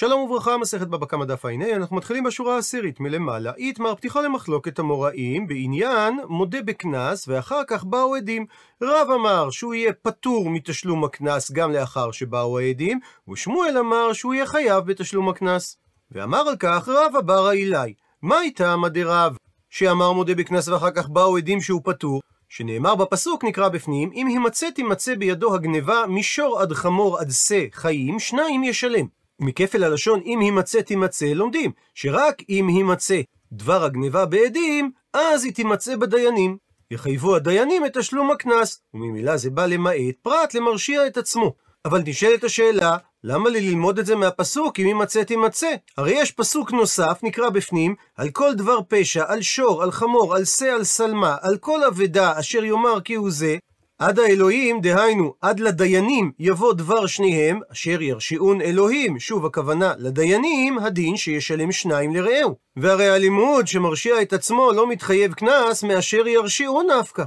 שלום וברכה, מסכת בבא קמא דף ע"ה, אנחנו מתחילים בשורה העשירית מלמעלה. איתמר פתיחה למחלוקת המוראים בעניין מודה בקנס ואחר כך באו עדים. רב אמר שהוא יהיה פטור מתשלום הקנס גם לאחר שבאו העדים, ושמואל אמר שהוא יהיה חייב בתשלום הקנס. ואמר על כך רב אבר האילי, מה איתה מדי רב שאמר מודה בקנס ואחר כך באו עדים שהוא פטור? שנאמר בפסוק נקרא בפנים, אם הימצא תימצא בידו הגניבה משור עד חמור עד שא חיים, שניים ישלם. מכפל הלשון אם הימצא תימצא לומדים, שרק אם הימצא דבר הגניבה בעדים, אז היא תימצא בדיינים. יחייבו הדיינים את תשלום הקנס, וממילא זה בא למעט פרט למרשיע את עצמו. אבל נשאלת השאלה, למה לי ללמוד את זה מהפסוק אם יימצא תימצא? הרי יש פסוק נוסף, נקרא בפנים, על כל דבר פשע, על שור, על חמור, על שא, על שלמה, על כל אבדה אשר יאמר כי הוא זה, עד האלוהים, דהיינו, עד לדיינים יבוא דבר שניהם, אשר ירשיעון אלוהים. שוב, הכוונה לדיינים, הדין שישלם שניים לרעהו. והרי הלימוד שמרשיע את עצמו לא מתחייב קנס מאשר ירשיעון נפקא.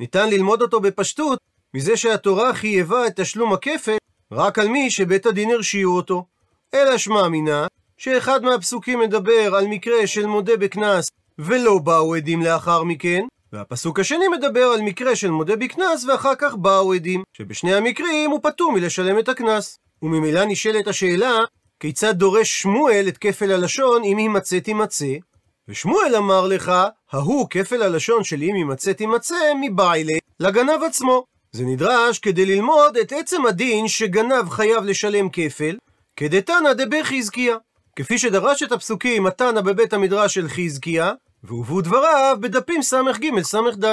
ניתן ללמוד אותו בפשטות מזה שהתורה חייבה את תשלום הכפל רק על מי שבית הדין הרשיעו אותו. אלא שמע מינה, שאחד מהפסוקים מדבר על מקרה של מודה בקנס ולא באו עדים לאחר מכן, והפסוק השני מדבר על מקרה של מודה בקנס ואחר כך באו עדים, שבשני המקרים הוא פטור מלשלם את הקנס. וממילא נשאלת השאלה, כיצד דורש שמואל את כפל הלשון אם יימצא תימצא? ושמואל אמר לך, ההוא כפל הלשון של אם יימצא תימצא מבעילה לגנב עצמו. זה נדרש כדי ללמוד את עצם הדין שגנב חייב לשלם כפל, כדתנא דבחזקיה. כפי שדרש את הפסוקים התנא בבית המדרש של חזקיה, והובאו דבריו בדפים ס"ג ס"ד.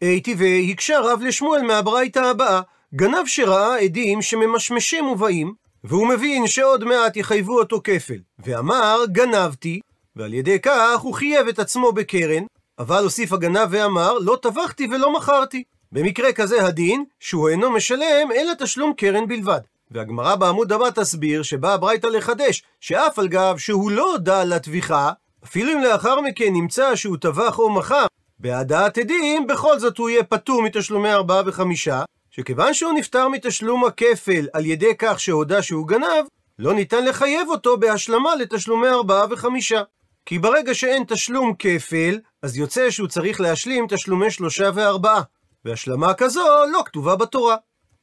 הייתי הקשה רב לשמואל מהברייתא הבאה, גנב שראה עדים שממשמשים ובאים, והוא מבין שעוד מעט יחייבו אותו כפל, ואמר גנבתי, ועל ידי כך הוא חייב את עצמו בקרן, אבל הוסיף הגנב ואמר לא טבחתי ולא מכרתי. במקרה כזה הדין, שהוא אינו משלם אלא תשלום קרן בלבד. והגמרא בעמוד הבא תסביר שבאה הברייתא לחדש, שאף על גב שהוא לא הודה על הטביחה, אפילו אם לאחר מכן נמצא שהוא טבח או מכר, בהדעת עדים, בכל זאת הוא יהיה פטור מתשלומי ארבעה וחמישה, שכיוון שהוא נפטר מתשלום הכפל על ידי כך שהודה שהוא גנב, לא ניתן לחייב אותו בהשלמה לתשלומי ארבעה וחמישה. כי ברגע שאין תשלום כפל, אז יוצא שהוא צריך להשלים תשלומי שלושה וארבעה. והשלמה כזו לא כתובה בתורה.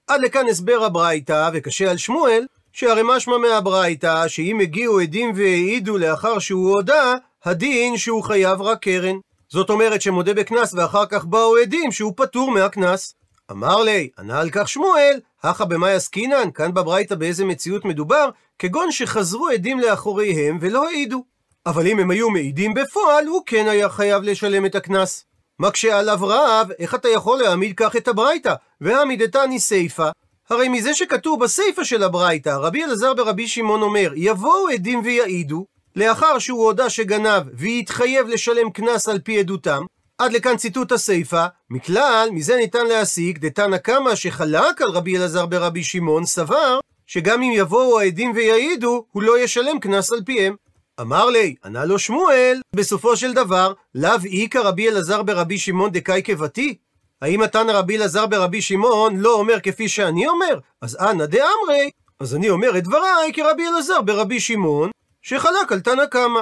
עד לכאן הסבר הברייתא, וקשה על שמואל, שהרי משמע מהברייתא, שאם הגיעו עדים והעידו לאחר שהוא הודה, הדין שהוא חייב רק קרן. זאת אומרת שמודה בקנס ואחר כך באו עדים שהוא פטור מהקנס. אמר לי, ענה על כך שמואל, הכא במאי עסקינן, כאן בברייתא באיזה מציאות מדובר, כגון שחזרו עדים לאחוריהם ולא העידו. אבל אם הם היו מעידים בפועל, הוא כן היה חייב לשלם את הקנס. מקשה עליו רב, איך אתה יכול להעמיד כך את הברייתא? והעמידתני סיפא, הרי מזה שכתוב בסיפא של הברייתא, רבי אלעזר ברבי שמעון אומר, יבואו עדים ויעידו, לאחר שהוא הודה שגנב ויתחייב לשלם קנס על פי עדותם, עד לכאן ציטוט הסיפא, מכלל, מזה ניתן להסיק, דתנא קמא שחלק על רבי אלעזר ברבי שמעון, סבר, שגם אם יבואו העדים ויעידו, הוא לא ישלם קנס על פיהם. אמר לי, ענה לו שמואל, בסופו של דבר, לאו איכא רבי אלעזר ברבי שמעון דקאי כבתי? האם התנא רבי אלעזר ברבי שמעון לא אומר כפי שאני אומר? אז אנא דאמרי, אז אני אומר את דבריי כרבי אלעזר ברבי שמעון, שחלק על תנא קמא.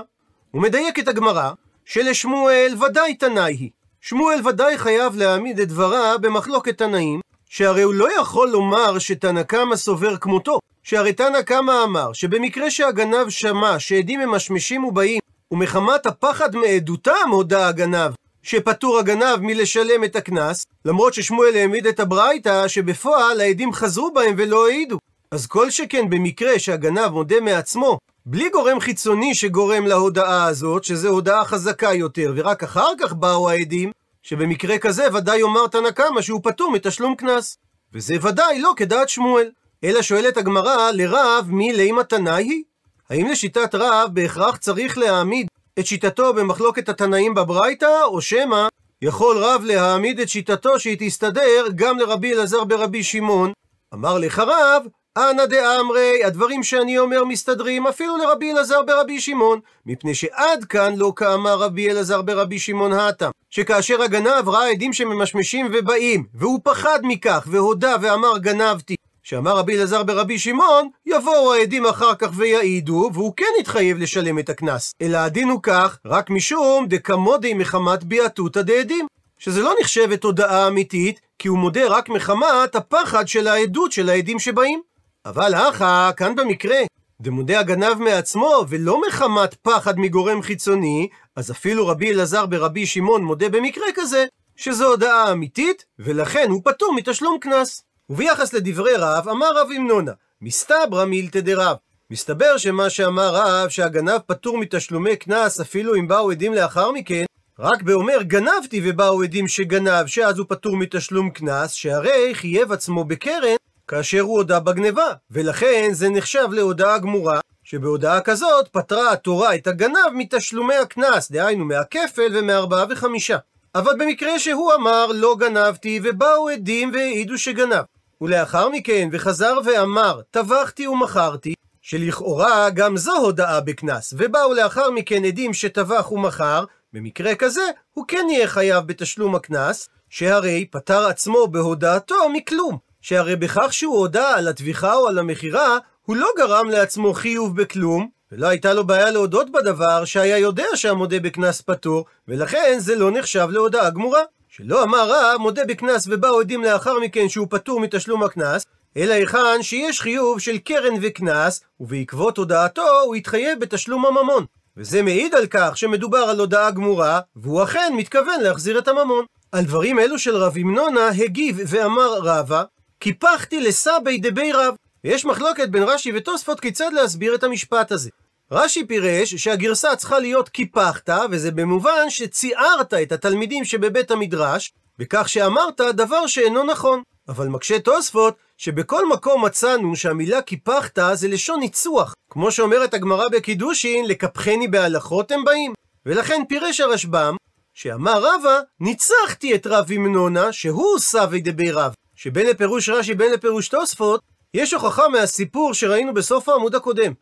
הוא מדייק את הגמרא, שלשמואל ודאי תנאי היא. שמואל ודאי חייב להעמיד את דברה במחלוקת תנאים, שהרי הוא לא יכול לומר שתנא קמא סובר כמותו, שהרי תנא קמא אמר שבמקרה שהגנב שמע שעדים ממשמשים ובאים, ומחמת הפחד מעדותם הודה הגנב, שפטור הגנב מלשלם את הקנס, למרות ששמואל העמיד את הברייתא שבפועל העדים חזרו בהם ולא העידו. אז כל שכן במקרה שהגנב מודה מעצמו, בלי גורם חיצוני שגורם להודאה הזאת, שזה הודאה חזקה יותר, ורק אחר כך באו העדים, שבמקרה כזה ודאי יאמר תנא קמא שהוא פטור מתשלום קנס. וזה ודאי לא כדעת שמואל. אלא שואלת הגמרא, לרב מי לימא תנאי היא? האם לשיטת רב בהכרח צריך להעמיד את שיטתו במחלוקת התנאים בברייתא, או שמא יכול רב להעמיד את שיטתו שהיא תסתדר גם לרבי אלעזר ברבי שמעון? אמר לך רב, אנא דאמרי, הדברים שאני אומר מסתדרים אפילו לרבי אלעזר ברבי שמעון, מפני שעד כאן לא כאמר רבי אלעזר ברבי שמעון האטם, שכאשר הגנב ראה עדים שממשמשים ובאים, והוא פחד מכך, והודה ואמר גנבתי, שאמר רבי אלעזר ברבי שמעון, יבואו העדים אחר כך ויעידו, והוא כן יתחייב לשלם את הקנס. אלא הדין הוא כך, רק משום דקמודי מחמת ביעתותא דעדים. שזה לא נחשבת הודאה אמיתית, כי הוא מודה רק מחמת הפחד של העדות של העדים שבאים. אבל אחא, כאן במקרה, דמודה הגנב מעצמו, ולא מחמת פחד מגורם חיצוני, אז אפילו רבי אלעזר ברבי שמעון מודה במקרה כזה, שזו הודאה אמיתית, ולכן הוא פטור מתשלום קנס. וביחס לדברי רב, אמר רב אמנונה, מסתברא מילתא דרב. מסתבר שמה שאמר רב, שהגנב פטור מתשלומי קנס אפילו אם באו עדים לאחר מכן, רק באומר גנבתי ובאו עדים שגנב, שאז הוא פטור מתשלום קנס, שהרי חייב עצמו בקרן כאשר הוא הודה בגניבה, ולכן זה נחשב להודאה גמורה, שבהודעה כזאת פטרה התורה את הגנב מתשלומי הקנס, דהיינו מהכפל ומארבעה וחמישה. אבל במקרה שהוא אמר לא גנבתי ובאו עדים והעידו שגנב, ולאחר מכן וחזר ואמר טבחתי ומכרתי, שלכאורה גם זו הודאה בקנס, ובאו לאחר מכן עדים שטבח ומכר, במקרה כזה הוא כן יהיה חייב בתשלום הקנס, שהרי פטר עצמו בהודעתו מכלום, שהרי בכך שהוא הודה על הטביחה או על המכירה, הוא לא גרם לעצמו חיוב בכלום, ולא הייתה לו בעיה להודות בדבר שהיה יודע שהמודה בקנס פטור, ולכן זה לא נחשב להודאה גמורה. שלא אמר רב מודה בקנס ובאו עדים לאחר מכן שהוא פטור מתשלום הקנס, אלא היכן שיש חיוב של קרן וקנס, ובעקבות הודעתו הוא יתחייב בתשלום הממון. וזה מעיד על כך שמדובר על הודאה גמורה, והוא אכן מתכוון להחזיר את הממון. על דברים אלו של רב אמנונה הגיב ואמר רבא, קיפחתי לסבי דבי רב. ויש מחלוקת בין רש"י ותוספות כיצד להסביר את המשפט הזה. רש"י פירש שהגרסה צריכה להיות קיפחת, וזה במובן שציערת את התלמידים שבבית המדרש, בכך שאמרת דבר שאינו נכון. אבל מקשה תוספות שבכל מקום מצאנו שהמילה קיפחת זה לשון ניצוח. כמו שאומרת הגמרא בקידושין, לקפחני בהלכות הם באים. ולכן פירש הרשב"ם, שאמר רבא, ניצחתי את רב ימנונה, שהוא סבי דבי רב. שבין לפירוש רש"י בין לפירוש תוספות, יש הוכחה מהסיפור שראינו בסוף העמוד הקודם.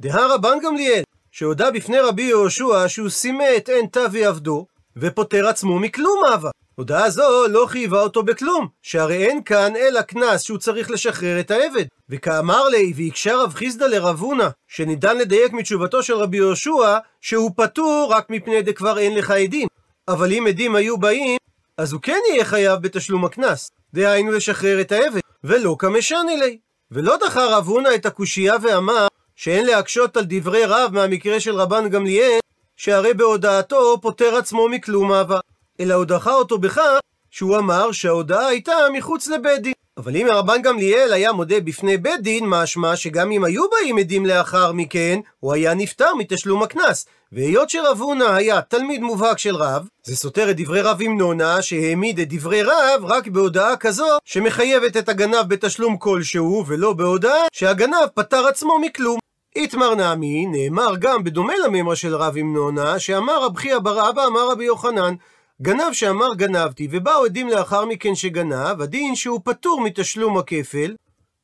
דהה רבן גמליאל, שהודה בפני רבי יהושע שהוא סימא את עין תא ויעבדו, ופוטר עצמו מכלום אהבה. הודעה זו לא חייבה אותו בכלום, שהרי אין כאן אלא קנס שהוא צריך לשחרר את העבד. וכאמר לי, והקשה רב חיסדא לרב הונא, שניתן לדייק מתשובתו של רבי יהושע, שהוא פטור רק מפני דכבר אין לך עדים. אבל אם עדים היו באים, אז הוא כן יהיה חייב בתשלום הקנס. דהיינו לשחרר את העבד, ולא כמשני לי. ולא דחה רב הונא את הקושייה ואמר שאין להקשות על דברי רב מהמקרה של רבן גמליאל, שהרי בהודעתו פוטר עצמו מכלום אהבה. אלא הוא דחה אותו בכך שהוא אמר שההודעה הייתה מחוץ לבית דין. אבל אם הרבן גמליאל היה מודה בפני בית דין, משמע שגם אם היו באים עדים לאחר מכן, הוא היה נפטר מתשלום הקנס. והיות שרב הונא היה תלמיד מובהק של רב, זה סותר את דברי רב אמנונה, שהעמיד את דברי רב רק בהודעה כזו, שמחייבת את הגנב בתשלום כלשהו, ולא בהודעה שהגנב פטר עצמו מכלום. איתמר נעמי, נאמר גם בדומה למימרה של רב אמנונה, שאמר רב חייא בר אבא אמר רבי יוחנן, גנב שאמר גנבתי, ובאו עדים לאחר מכן שגנב, הדין שהוא פטור מתשלום הכפל,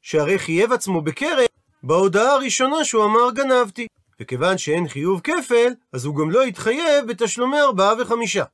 שהרי חייב עצמו בקרן, בהודעה הראשונה שהוא אמר גנבתי. וכיוון שאין חיוב כפל, אז הוא גם לא יתחייב בתשלומי ארבעה וחמישה.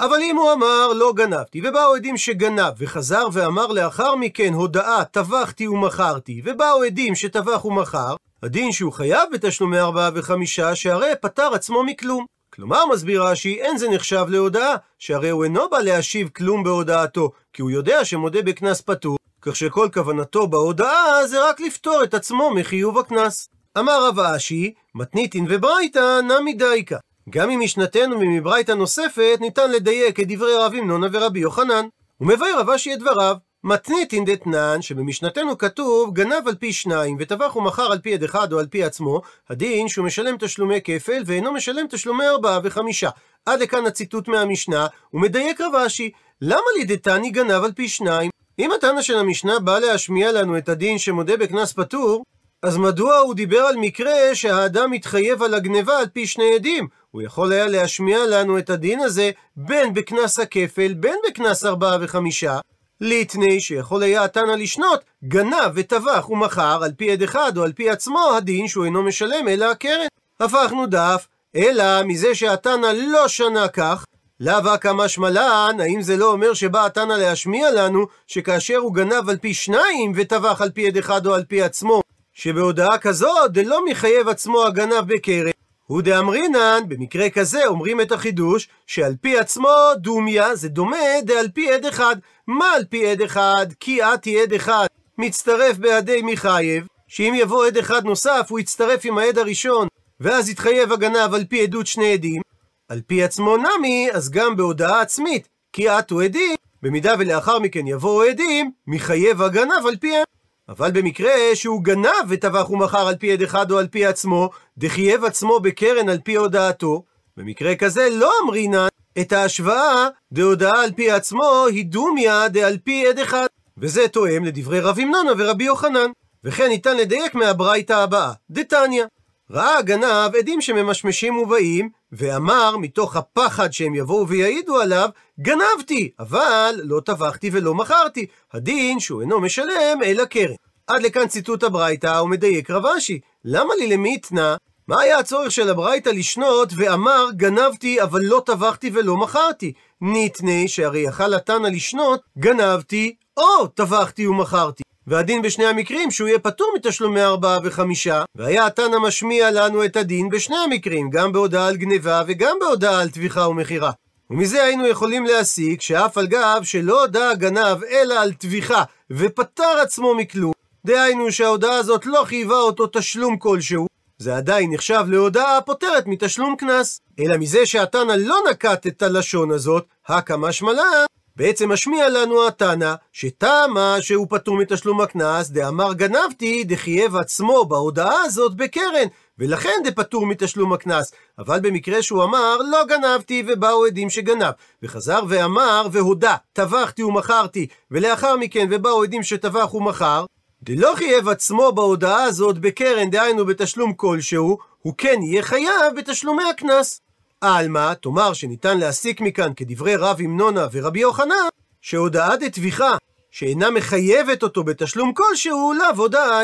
אבל אם הוא אמר לא גנבתי, ובאו עדים שגנב, וחזר ואמר לאחר מכן הודעה טבחתי ומכרתי, ובאו עדים שטבח ומכר, הדין שהוא חייב בתשלומי ארבעה וחמישה, שהרי פטר עצמו מכלום. כלומר, מסביר רש"י, אין זה נחשב להודאה, שהרי הוא אינו בא להשיב כלום בהודעתו, כי הוא יודע שמודה בקנס פטור, כך שכל כוונתו בהודעה זה רק לפטור את עצמו מחיוב הקנס. אמר רב אשי, מתניתין וברייתא נמי דייקה. גם ממשנתנו ומברייתא נוספת ניתן לדייק את דברי רב אמנונה ורבי יוחנן. ומבאר רב אשי את דבריו, מתניתין דתנן, שבמשנתנו כתוב גנב על פי שניים וטבח ומכר על פי עד אחד או על פי עצמו, הדין שהוא משלם תשלומי כפל ואינו משלם תשלומי ארבעה וחמישה. עד לכאן הציטוט מהמשנה, ומדייק רב אשי, למה לידתני גנב על פי שניים? אם התנא של המשנה בא להשמיע לנו את הדין שמודה בקנס פטור, אז מדוע הוא דיבר על מקרה שהאדם מתחייב על הגניבה על פי שני עדים? הוא יכול היה להשמיע לנו את הדין הזה בין בקנס הכפל, בין בקנס ארבעה וחמישה, ליטני שיכול היה התנא לשנות, גנב וטבח ומכר על פי עד אחד או על פי עצמו, הדין שהוא אינו משלם אלא הקרן. הפכנו דף, אלא מזה שהתנא לא שנה כך, לאו אקא משמלן, האם זה לא אומר שבא התנא להשמיע לנו, שכאשר הוא גנב על פי שניים וטבח על פי עד אחד או על פי עצמו, שבהודעה כזאת דלא מחייב עצמו הגנב בקרן, הוא דאמרינן, במקרה כזה אומרים את החידוש, שעל פי עצמו דומיה זה דומה דעל פי עד אחד. מה על פי עד אחד? כי עתי עד אחד מצטרף בעדי מחייב, שאם יבוא עד אחד נוסף הוא יצטרף עם העד הראשון, ואז יתחייב הגנב על פי עדות שני עדים. על פי עצמו נמי, אז גם בהודעה עצמית, כי עטו עדים, במידה ולאחר מכן יבואו עדים, מחייב הגנב על פיהם. אבל במקרה שהוא גנב וטבח ומכר על פי עד אחד או על פי עצמו, דחייב עצמו בקרן על פי הודעתו, במקרה כזה לא אמרינן את ההשוואה דהודעה על פי עצמו היא דומיה דעל פי עד אחד. וזה תואם לדברי רב אמנונה ורבי יוחנן. וכן ניתן לדייק מהברייתא הבאה, דתניא. ראה הגנב עדים שממשמשים ובאים, ואמר מתוך הפחד שהם יבואו ויעידו עליו, גנבתי, אבל לא טבחתי ולא מכרתי, הדין שהוא אינו משלם אלא קרן. עד לכאן ציטוט הברייתא ומדייק רב אשי, למה לי למיתנא? מה היה הצורך של הברייתא לשנות ואמר גנבתי אבל לא טבחתי ולא מכרתי? ניתני שהרי יכל התנא לשנות גנבתי או טבחתי ומכרתי. והדין בשני המקרים שהוא יהיה פטור מתשלומי ארבעה וחמישה, והיה התנא משמיע לנו את הדין בשני המקרים, גם בהודעה על גניבה וגם בהודעה על טביחה ומכירה. ומזה היינו יכולים להסיק שאף על גב שלא הודה הגנב אלא על טביחה ופטר עצמו מכלום, דהיינו שההודעה הזאת לא חייבה אותו תשלום כלשהו, זה עדיין נחשב להודעה הפוטרת מתשלום קנס. אלא מזה שהתנא לא נקט את הלשון הזאת, הקא משמע לן, בעצם משמיע לנו התנא, שתמה שהוא פטור מתשלום הקנס, דאמר גנבתי, דחייב עצמו בהודעה הזאת בקרן, ולכן דפטור מתשלום הקנס. אבל במקרה שהוא אמר, לא גנבתי, ובאו עדים שגנב. וחזר ואמר, והודה, טבחתי ומכרתי, ולאחר מכן ובאו עדים שטבח ומכר, דלא חייב עצמו בהודעה הזאת בקרן, דהיינו בתשלום כלשהו, הוא כן יהיה חייב בתשלומי הקנס. עלמא, תאמר שניתן להסיק מכאן כדברי רב המנונה ורבי יוחנן, שהודעה דתביכה שאינה מחייבת אותו בתשלום כלשהו, לאו הודעה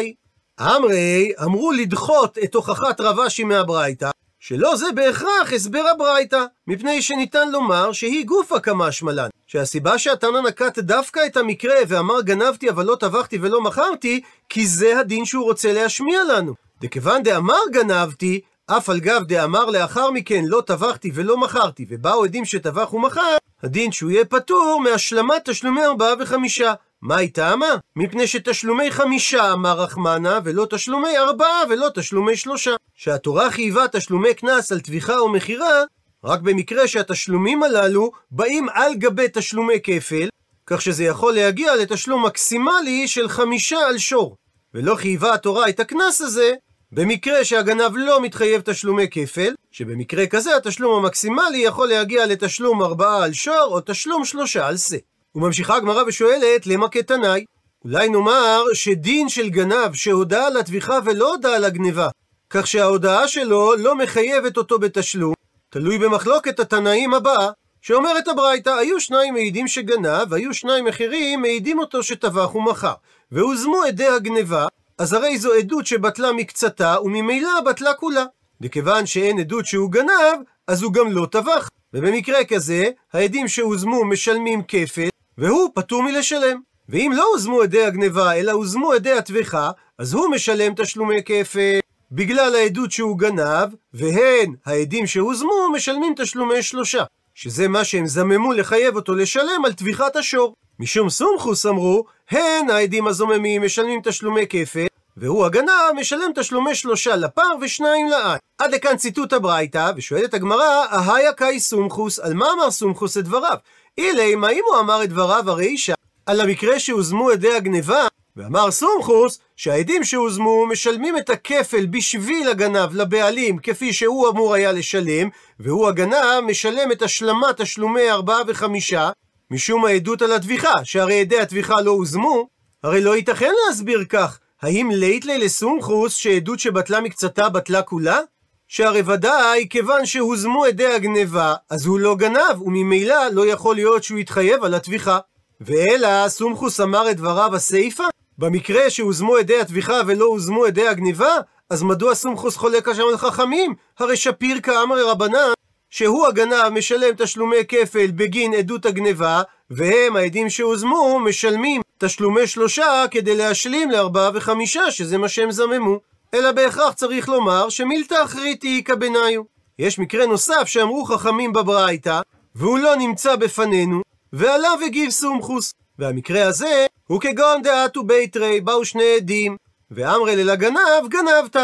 אמרי, אמרו לדחות את הוכחת רב אשי מהברייתא, שלא זה בהכרח הסבר הברייתא, מפני שניתן לומר שהיא גופה כמשמע לן, שהסיבה שהתנא נקט דווקא את המקרה ואמר גנבתי אבל לא טבחתי ולא מכרתי, כי זה הדין שהוא רוצה להשמיע לנו. דכיוון דאמר גנבתי, אף על גב דאמר לאחר מכן לא טבחתי ולא מכרתי, ובאו עדים שטבח ומכר, הדין שהוא יהיה פטור מהשלמת תשלומי ארבעה וחמישה. מה היא טעמה? מפני שתשלומי חמישה אמר רחמנה, ולא תשלומי ארבעה ולא תשלומי שלושה. שהתורה חייבה תשלומי קנס על טביחה או מכירה, רק במקרה שהתשלומים הללו באים על גבי תשלומי כפל, כך שזה יכול להגיע לתשלום מקסימלי של חמישה על שור. ולא חייבה התורה את הקנס הזה במקרה שהגנב לא מתחייב תשלומי כפל, שבמקרה כזה התשלום המקסימלי יכול להגיע לתשלום ארבעה על שור או תשלום שלושה על שא. וממשיכה הגמרא ושואלת, למה כתנאי? אולי נאמר שדין של גנב שהודה על הטביחה ולא הודה על הגניבה, כך שההודעה שלו לא מחייבת אותו בתשלום, תלוי במחלוקת התנאים הבאה, שאומרת הברייתא, היו שניים מעידים שגנב, והיו שניים אחרים מעידים אותו שטבח ומכר, והוזמו עדי הגניבה, אז הרי זו עדות שבטלה מקצתה, וממילא בטלה כולה. וכיוון שאין עדות שהוא גנב, אז הוא גם לא טבח. ובמקרה כזה, העדים שהוזמו משלמים כפל, והוא פטור מלשלם. ואם לא הוזמו עדי הגניבה, אלא הוזמו עדי הטביחה, אז הוא משלם תשלומי כפל. בגלל העדות שהוא גנב, והן העדים שהוזמו משלמים תשלומי שלושה, שזה מה שהם זממו לחייב אותו לשלם על טביחת השור. משום סומכוס אמרו, הן העדים הזוממים משלמים תשלומי כפל, והוא הגנב משלם תשלומי שלושה לפר ושניים לעד. עד לכאן ציטוט הברייתא, ושואלת הגמרא, אהיה קאי סומכוס, על מה אמר סומכוס את דבריו? אילי, מה אם הוא אמר את דבריו הרישא על המקרה שהוזמו עדי הגניבה, ואמר סומכוס שהעדים שהוזמו משלמים את הכפל בשביל הגנב לבעלים כפי שהוא אמור היה לשלם, והוא הגנב משלם את השלמת תשלומי ארבעה וחמישה משום העדות על הטביחה, שהרי עדי הטביחה לא הוזמו, הרי לא ייתכן להסביר כך. האם ליטלי לסומכוס שעדות שבטלה מקצתה בטלה כולה? שהרי ודאי, כיוון שהוזמו עדי הגניבה, אז הוא לא גנב, וממילא לא יכול להיות שהוא יתחייב על הטביחה. ואלא, סומכוס אמר את דבריו הסיפא? במקרה שהוזמו עדי הטביחה ולא הוזמו עדי הגניבה, אז מדוע סומכוס חולק שם על חכמים? הרי שפיר כאמרי רבנן, שהוא הגנב משלם תשלומי כפל בגין עדות הגניבה, והם העדים שהוזמו משלמים תשלומי שלושה כדי להשלים לארבעה וחמישה, שזה מה שהם זממו. אלא בהכרח צריך לומר שמילתא אחריתי איכא בניו. יש מקרה נוסף שאמרו חכמים בברייתא, והוא לא נמצא בפנינו, ועליו הגיב סומכוס. והמקרה הזה הוא כגון דעתו ביתרי, באו שני עדים, ואמרי לגנב, גנבת.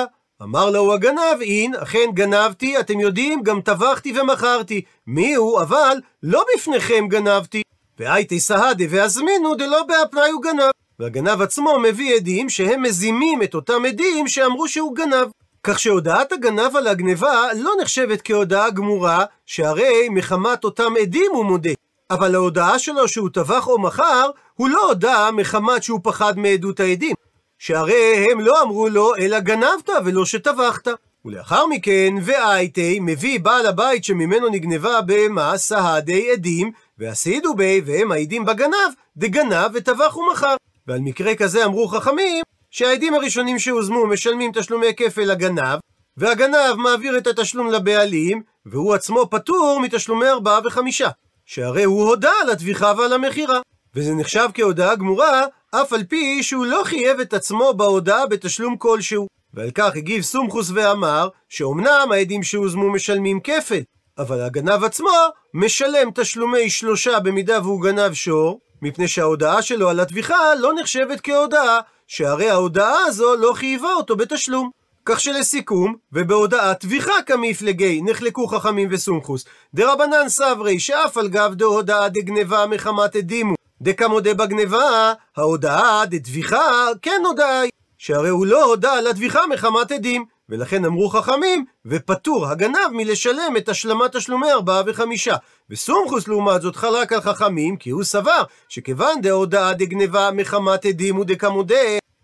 אמר לו הגנב, אין, אכן גנבתי, אתם יודעים, גם טבחתי ומכרתי. מי הוא? אבל לא בפניכם גנבתי. והייתי סהדה והזמינו דלא בהפנאי הוא גנב. והגנב עצמו מביא עדים שהם מזימים את אותם עדים שאמרו שהוא גנב. כך שהודעת הגנב על הגניבה לא נחשבת כהודעה גמורה, שהרי מחמת אותם עדים הוא מודה. אבל ההודעה שלו שהוא טבח או מכר, הוא לא הודה מחמת שהוא פחד מעדות העדים. שהרי הם לא אמרו לו, אלא גנבת ולא שטבחת. ולאחר מכן, ואייתי מביא בעל הבית שממנו נגנבה בהמה סהדי עדים, והסידו בי, והם העדים בגנב, דגנב וטבח ומכר. ועל מקרה כזה אמרו חכמים, שהעדים הראשונים שהוזמו משלמים תשלומי כפל לגנב, והגנב מעביר את התשלום לבעלים, והוא עצמו פטור מתשלומי ארבעה וחמישה. שהרי הוא הודה על הטביחה ועל המכירה. וזה נחשב כהודאה גמורה, אף על פי שהוא לא חייב את עצמו בהודאה בתשלום כלשהו. ועל כך הגיב סומכוס ואמר, שאומנם העדים שהוזמו משלמים כפל, אבל הגנב עצמו משלם תשלומי שלושה במידה והוא גנב שור, מפני שההודעה שלו על הטביחה לא נחשבת כהודאה, שהרי ההודעה הזו לא חייבה אותו בתשלום. כך שלסיכום, ובהודעת טביחה כמפלגי נחלקו חכמים וסומכוס, דרבנן סברי שאף על גב דהודעה דגנבה מחמת עדימו, דקמודה בגנבה, ההודעה דטביחה כן הודעה היא, שהרי הוא לא הודה על הטביחה מחמת עדים, ולכן אמרו חכמים, ופטור הגנב מלשלם את השלמת תשלומי ארבעה וחמישה. וסומכוס לעומת זאת חלק על חכמים, כי הוא סבר שכיוון דהודעה דגנבה מחמת עדים ודקמודה,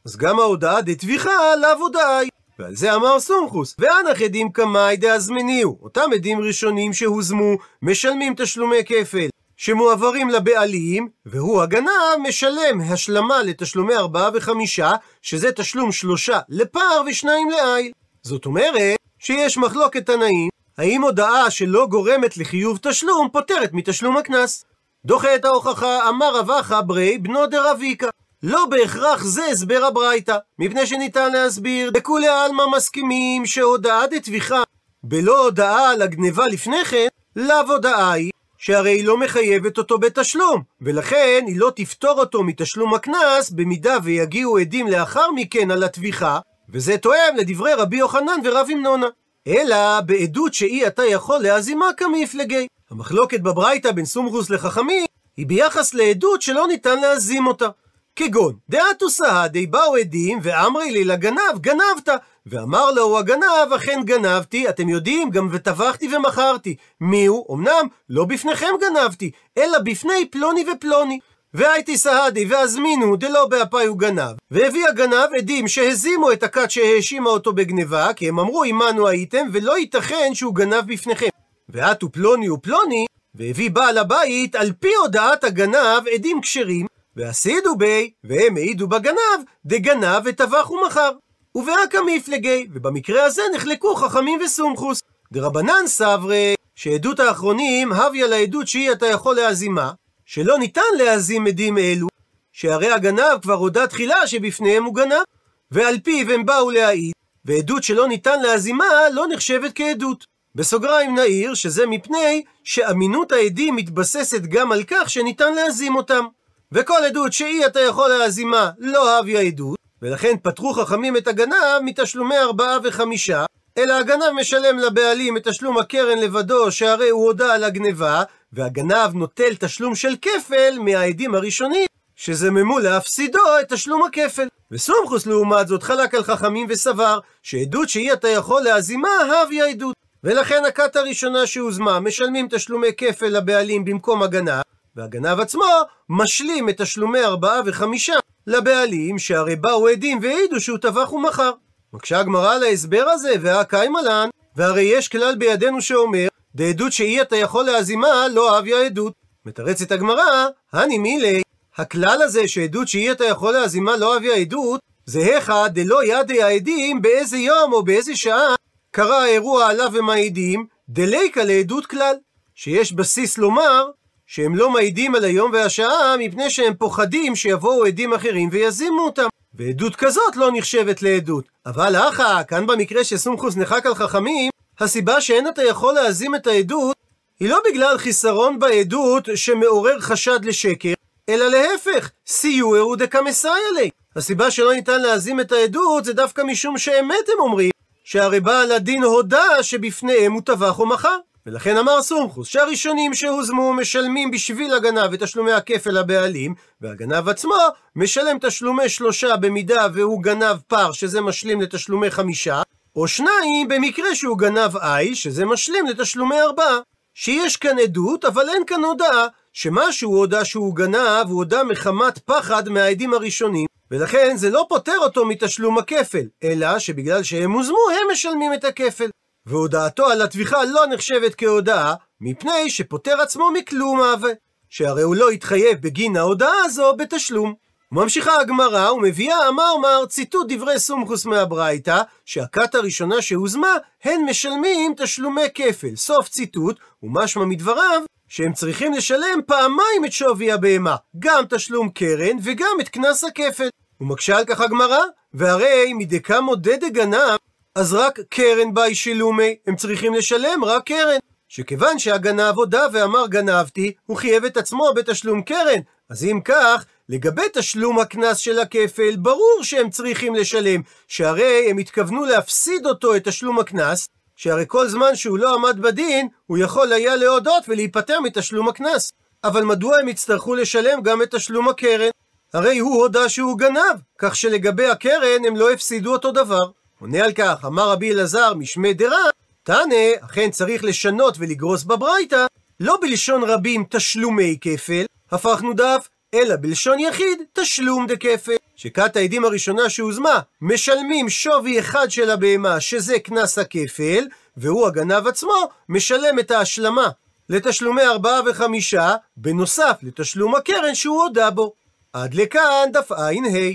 אז גם ההודעה דטביחה לאו הודעה היא. ועל זה אמר סומכוס, ואנח עדים קמאי דאזמניהו, אותם עדים ראשונים שהוזמו, משלמים תשלומי כפל. שמועברים לבעלים, והוא הגנב משלם השלמה לתשלומי ארבעה וחמישה, שזה תשלום שלושה לפר ושניים לעיל. זאת אומרת, שיש מחלוקת תנאים, האם הודעה שלא גורמת לחיוב תשלום פוטרת מתשלום הקנס. דוחה את ההוכחה, אמר רב אחא ברי בנו דרביקה. לא בהכרח זה הסבר הברייתא, מפני שניתן להסביר, דכולי עלמא מסכימים שהודעה דטביחה בלא הודעה על הגניבה לפני כן, לאו הודעה היא, שהרי היא לא מחייבת אותו בתשלום, ולכן היא לא תפטור אותו מתשלום הקנס במידה ויגיעו עדים לאחר מכן על הטביחה, וזה תואם לדברי רבי יוחנן ורב המנונה. אלא בעדות שאי אתה יכול להזימה כמפלגי. המחלוקת בברייתא בין סומכוס לחכמים היא ביחס לעדות שלא ניתן להזים אותה. כגון, דעתו סהדי באו עדים ואמרי לי לגנב, גנבת. ואמר לו הגנב, אכן גנבתי, אתם יודעים, גם וטבחתי ומכרתי. מי הוא? אמנם, לא בפניכם גנבתי, אלא בפני פלוני ופלוני. והייתי סהדי והזמינו דלא באפי הוא גנב. והביא הגנב עדים שהזימו את הכת שהאשימה אותו בגניבה, כי הם אמרו עמנו הייתם, ולא ייתכן שהוא גנב בפניכם. ועטו פלוני ופלוני, והביא בעל הבית על פי הודעת הגנב עדים כשרים, והסידו בי, והם העידו בגנב, דגנב וטבח ומכר. ובאקא מפלגי, ובמקרה הזה נחלקו חכמים וסומכוס. דרבנן סברי, שעדות האחרונים הביא לעדות שהיא אתה יכול להזימה, שלא ניתן להזים עדים אלו, שהרי הגנב כבר הודה תחילה שבפניהם הוא גנב, ועל פיו הם באו להעיד, ועדות שלא ניתן להזימה לא נחשבת כעדות. בסוגריים נעיר שזה מפני שאמינות העדים מתבססת גם על כך שניתן להזים אותם. וכל עדות שאי אתה יכול להזימה לא הביאה עדות, ולכן פטרו חכמים את הגנב מתשלומי ארבעה וחמישה, אלא הגנב משלם לבעלים את תשלום הקרן לבדו, שהרי הוא הודה על הגניבה, והגנב נוטל תשלום של כפל מהעדים הראשונים, שזממו להפסידו את תשלום הכפל. וסומכוס לעומת זאת חלק על חכמים וסבר, שעדות שהיא אתה יכול להזימה, הביאה עדות. ולכן הכת הראשונה שהוזמה משלמים תשלומי כפל לבעלים במקום הגנב, והגנב עצמו משלים את תשלומי ארבעה וחמישה לבעלים, שהרי באו עדים והעידו שהוא טבח ומכר. מקשה הגמרא על ההסבר הזה, והקיימה לן, והרי יש כלל בידינו שאומר, דעדות שאי אתה יכול להזימה, לא אביה עדות. מתרצת הגמרא, הני מילי, הכלל הזה שעדות שאי אתה יכול להזימה לא אביה עדות, זה היכא דלא ידי העדים באיזה יום או באיזה שעה קרה האירוע עליו הם העדים, דליקה לעדות כלל, שיש בסיס לומר שהם לא מעידים על היום והשעה מפני שהם פוחדים שיבואו עדים אחרים ויזימו אותם. ועדות כזאת לא נחשבת לעדות. אבל אחא, כאן במקרה שסומכוס נחק על חכמים, הסיבה שאין אתה יכול להזים את העדות היא לא בגלל חיסרון בעדות שמעורר חשד לשקר, אלא להפך, סיועהו דקמסאי עלי. הסיבה שלא ניתן להזים את העדות זה דווקא משום שאמת הם אומרים, שהרי בעל הדין הודה שבפניהם הוא טבח או מכר. ולכן אמר סומכוס שהראשונים שהוזמו משלמים בשביל הגנב את תשלומי הכפל לבעלים, והגנב עצמו משלם תשלומי שלושה במידה והוא גנב פר שזה משלים לתשלומי חמישה, או שניים במקרה שהוא גנב עי שזה משלים לתשלומי ארבעה. שיש כאן עדות אבל אין כאן הודעה שמה שהוא הודה שהוא גנב הוא הודה מחמת פחד מהעדים הראשונים ולכן זה לא פוטר אותו מתשלום הכפל, אלא שבגלל שהם הוזמו הם משלמים את הכפל. והודעתו על הטביחה לא נחשבת כהודעה, מפני שפוטר עצמו מכלום מהווה, שהרי הוא לא התחייב בגין ההודעה הזו בתשלום. ממשיכה הגמרא ומביאה אמר מר ציטוט דברי סומכוס מהברייתא, שהכת הראשונה שהוזמה, הן משלמים תשלומי כפל. סוף ציטוט, ומשמע מדבריו, שהם צריכים לשלם פעמיים את שווי הבהמה, גם תשלום קרן וגם את קנס הכפל. ומקשה על כך הגמרא, והרי מדקה מודד דגנב, אז רק קרן באי שילומי, הם צריכים לשלם רק קרן. שכיוון שהגנב הודה ואמר גנבתי, הוא חייב את עצמו בתשלום קרן. אז אם כך, לגבי תשלום הקנס של הכפל, ברור שהם צריכים לשלם, שהרי הם התכוונו להפסיד אותו את תשלום הקנס, שהרי כל זמן שהוא לא עמד בדין, הוא יכול היה להודות ולהיפטר מתשלום הקנס. אבל מדוע הם יצטרכו לשלם גם את תשלום הקרן? הרי הוא הודה שהוא גנב, כך שלגבי הקרן הם לא הפסידו אותו דבר. עונה על כך, אמר רבי אלעזר משמי דרע, תנא, אכן צריך לשנות ולגרוס בברייתא, לא בלשון רבים תשלומי כפל, הפכנו דף, אלא בלשון יחיד תשלום דכפל. שכת העדים הראשונה שהוזמה, משלמים שווי אחד של הבהמה, שזה קנס הכפל, והוא הגנב עצמו, משלם את ההשלמה לתשלומי ארבעה וחמישה, בנוסף לתשלום הקרן שהוא הודה בו. עד לכאן דף ע"ה.